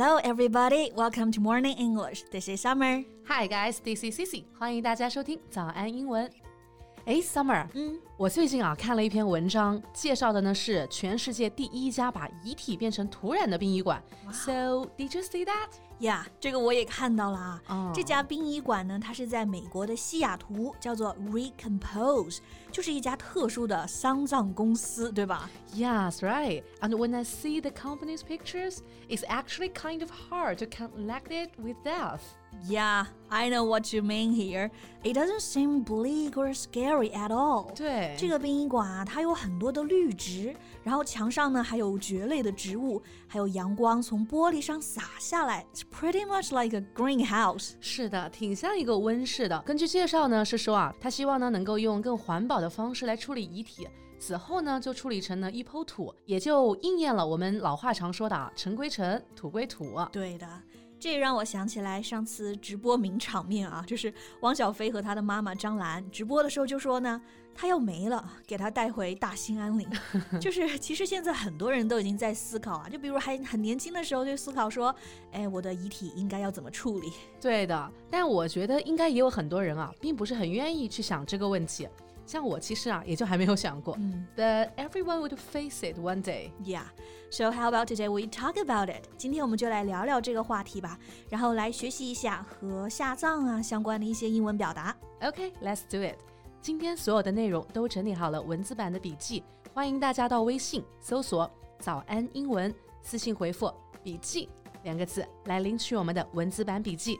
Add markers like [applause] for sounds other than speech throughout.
Hello, everybody. Welcome to Morning English. This is Summer. Hi, guys. This is Cici. 欢迎大家收听早安英文。哎，Summer，嗯，我最近啊看了一篇文章，介绍的呢是全世界第一家把遗体变成土壤的殡仪馆。So did you see that? Yeah，这个我也看到了啊。哦、这家殡仪馆呢，它是在美国的西雅图，叫做 Recompose，就是一家特殊的丧葬公司，对吧？Yes, right. And when I see the company's pictures, it's actually kind of hard to connect it with death. Yeah, I know what you mean here. It doesn't seem bleak or scary at all. 对，这个殡仪馆啊，它有很多的绿植，然后墙上呢还有蕨类的植物，还有阳光从玻璃上洒下来。 Pretty much like a greenhouse. 是的，挺像一个温室的。根据介绍呢，是说啊，他希望呢能够用更环保的方式来处理遗体，死后呢就处理成了一抔土，也就应验了我们老话常说的啊“尘归尘，土归土”。对的。这也让我想起来上次直播名场面啊，就是汪小菲和他的妈妈张兰直播的时候就说呢，他要没了，给他带回大兴安岭。[laughs] 就是其实现在很多人都已经在思考啊，就比如还很年轻的时候就思考说，哎，我的遗体应该要怎么处理？对的，但我觉得应该也有很多人啊，并不是很愿意去想这个问题。像我其实啊，也就还没有想过。嗯，But everyone would face it one day. Yeah. So how about today we talk about it? 今天我们就来聊聊这个话题吧，然后来学习一下和下葬啊相关的一些英文表达。Okay, let's do it. 今天所有的内容都整理好了文字版的笔记，欢迎大家到微信搜索“早安英文”，私信回复“笔记”两个字来领取我们的文字版笔记。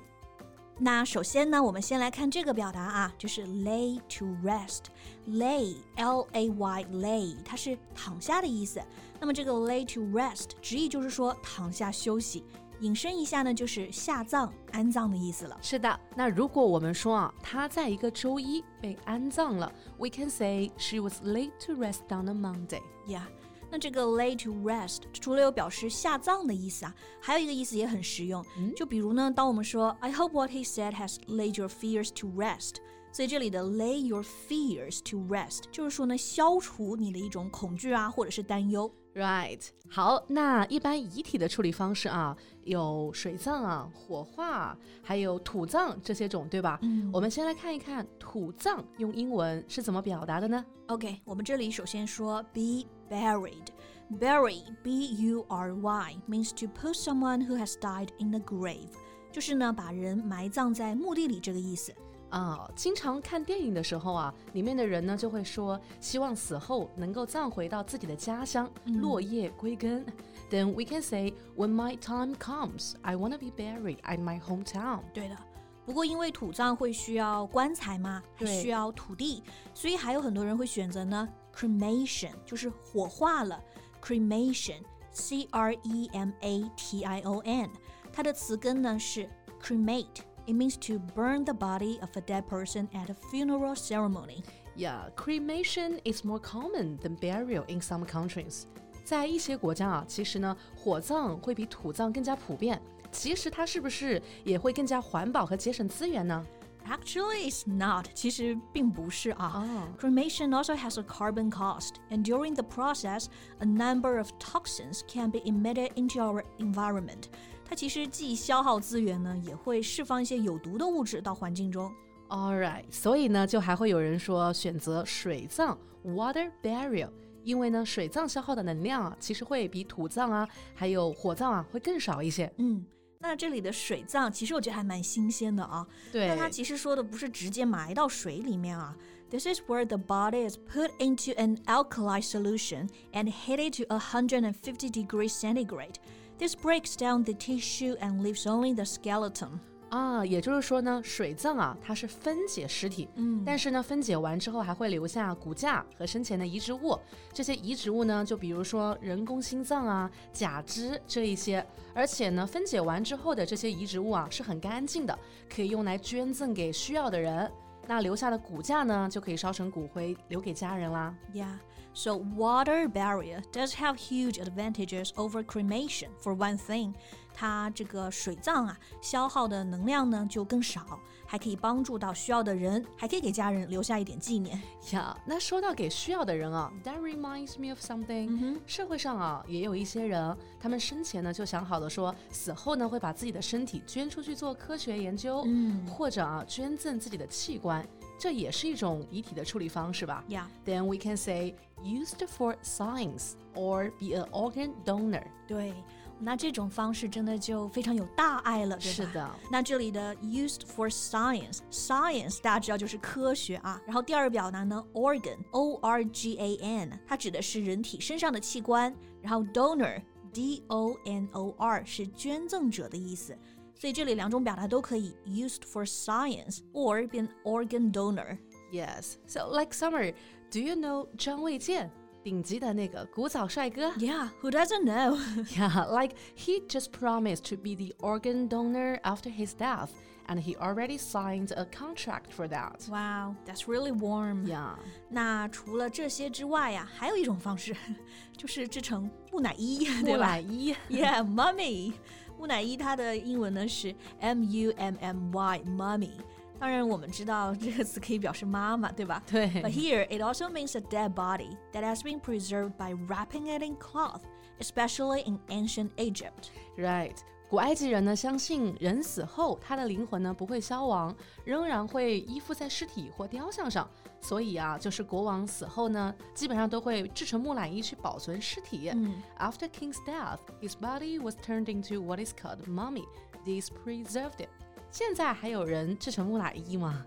那首先呢，我们先来看这个表达啊，就是 lay to rest。lay l a y lay，它是躺下的意思。那么这个 lay to rest 直译就是说躺下休息。引申一下呢，就是下葬、安葬的意思了。是的，那如果我们说啊，他在一个周一被安葬了，we can say she was laid to rest on a Monday。Yeah。 那这个 lay to rest 除了有表示下葬的意思啊，还有一个意思也很实用。嗯、就比如呢，当我们说 I hope what he said has laid your fears to rest，所以这里的 lay your fears to rest 就是说呢，消除你的一种恐惧啊，或者是担忧。Right，好，那一般遗体的处理方式啊，有水葬啊、火化，还有土葬这些种，对吧？嗯，我们先来看一看土葬用英文是怎么表达的呢？OK，我们这里首先说 be buried。Bury, B-U-R-Y, means to put someone who has died in a grave，就是呢把人埋葬在墓地里这个意思。啊，经常看电影的时候啊，里面的人呢就会说，希望死后能够葬回到自己的家乡，落叶归根。Then we can say, when my time comes, I want to be buried at my hometown。对的，不过因为土葬会需要棺材嘛，还需要土地，所以还有很多人会选择呢 cremation，就是火化了。cremation，c r e m a t i o n，它的词根呢是 cremate。It means to burn the body of a dead person at a funeral ceremony. Yeah, cremation is more common than burial in some countries. 在一些国家啊，其实呢，火葬会比土葬更加普遍。其实它是不是也会更加环保和节省资源呢 ？Actually, it's not. 其实并不是啊。Oh. Cremation also has a carbon cost, and during the process, a number of toxins can be emitted into our environment. 它其实既消耗资源呢，也会释放一些有毒的物质到环境中。All right，所以呢，就还会有人说选择水葬 （water burial），因为呢，水葬消耗的能量啊，其实会比土葬啊，还有火葬啊，会更少一些。嗯。 那这里的水葬，其实我觉得还蛮新鲜的啊。对，那它其实说的不是直接埋到水里面啊。This is where the body is put into an alkali solution and heated to 150 degrees centigrade. This breaks down the tissue and leaves only the skeleton. 啊，也就是说呢，水葬啊，它是分解尸体，嗯，但是呢，分解完之后还会留下骨架和生前的移植物。这些移植物呢，就比如说人工心脏啊、假肢这一些。而且呢，分解完之后的这些移植物啊，是很干净的，可以用来捐赠给需要的人。那留下的骨架呢，就可以烧成骨灰留给家人啦。Yeah. So, water burial does have huge advantages over cremation. For one thing，它这个水葬啊，消耗的能量呢就更少，还可以帮助到需要的人，还可以给家人留下一点纪念。呀，那说到给需要的人啊，That reminds me of something。社会上啊，也有一些人，他们生前呢就想好了说，死后呢会把自己的身体捐出去做科学研究，或者啊捐赠自己的器官。这也是一种遗体的处理方式吧？Yeah. Then we can say used for science or be an organ donor. 对，那这种方式真的就非常有大爱了，对吧？是的。那这里的 used for science，science 大家知道就是科学啊。然后第二个表达呢，organ，o r g a n，它指的是人体身上的器官。然后 donor，d o n o r 是捐赠者的意思。 所以这里两种表达都可以，used for science or be an organ donor. Yes. So like Summer, do you know 张卫健？顶级的那个古早帅哥。Yeah, who doesn't know? [laughs] yeah, like he just promised to be the organ donor after his death, and he already signed a contract for that. Wow, that's really warm. Yeah. 那除了这些之外呀，还有一种方式，就是制成木乃伊，木乃伊。Yeah, mummy. [laughs] 木乃伊它的英文呢是 M U M M Y，mummy。当然，我们知道这个词可以表示妈妈，对吧？对。But [laughs] here it also means a dead body that has been preserved by wrapping it in cloth, especially in ancient Egypt. Right. 古埃及人呢，相信人死后，他的灵魂呢不会消亡，仍然会依附在尸体或雕像上。所以啊，就是国王死后呢，基本上都会制成木乃伊去保存尸体。嗯、After king's death, his body was turned into what is called mummy. This preserved it. 现在还有人制成木乃伊吗？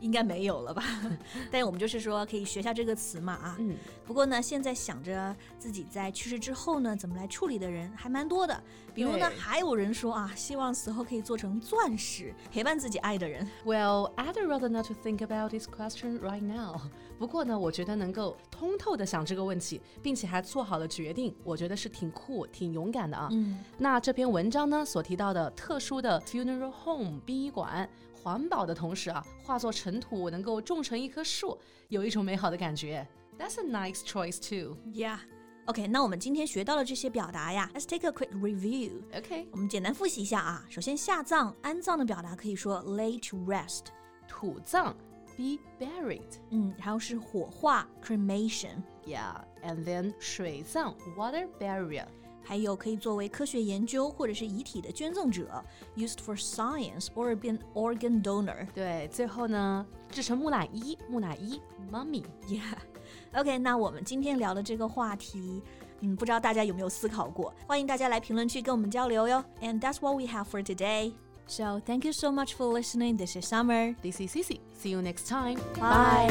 应该没有了吧？[laughs] 但我们就是说可以学下这个词嘛啊。嗯。不过呢，现在想着自己在去世之后呢，怎么来处理的人还蛮多的。比如呢，还有人说啊，希望死后可以做成钻石，陪伴自己爱的人。Well, I'd rather not to think about this question right now. [laughs] 不过呢，我觉得能够通透的想这个问题，并且还做好了决定，我觉得是挺酷、挺勇敢的啊。嗯。那这篇文章呢，所提到的特殊的 funeral home 殡仪馆。环保的同时啊，化作尘土能够种成一棵树，有一种美好的感觉。That's a nice choice too. Yeah. OK，那我们今天学到了这些表达呀，Let's take a quick review. OK，我们简单复习一下啊。首先，下葬、安葬的表达可以说 lay to rest，土葬 be buried，嗯，然后是火化 cremation，yeah，and then 水葬 water burial。 还有可以作为科学研究或者是遗体的捐赠者，used for science or be an organ donor。对，最后呢，制成木乃伊，木乃伊，mummy。Yeah，OK，那我们今天聊的这个话题，嗯，不知道大家有没有思考过？欢迎大家来评论区跟我们交流哟。And that's what we have for today. So thank you so much for listening. This is Summer. This is Cici. See you next time. Bye.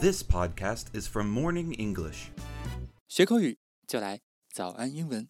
This podcast is from Morning English. 学口语就来早安英文。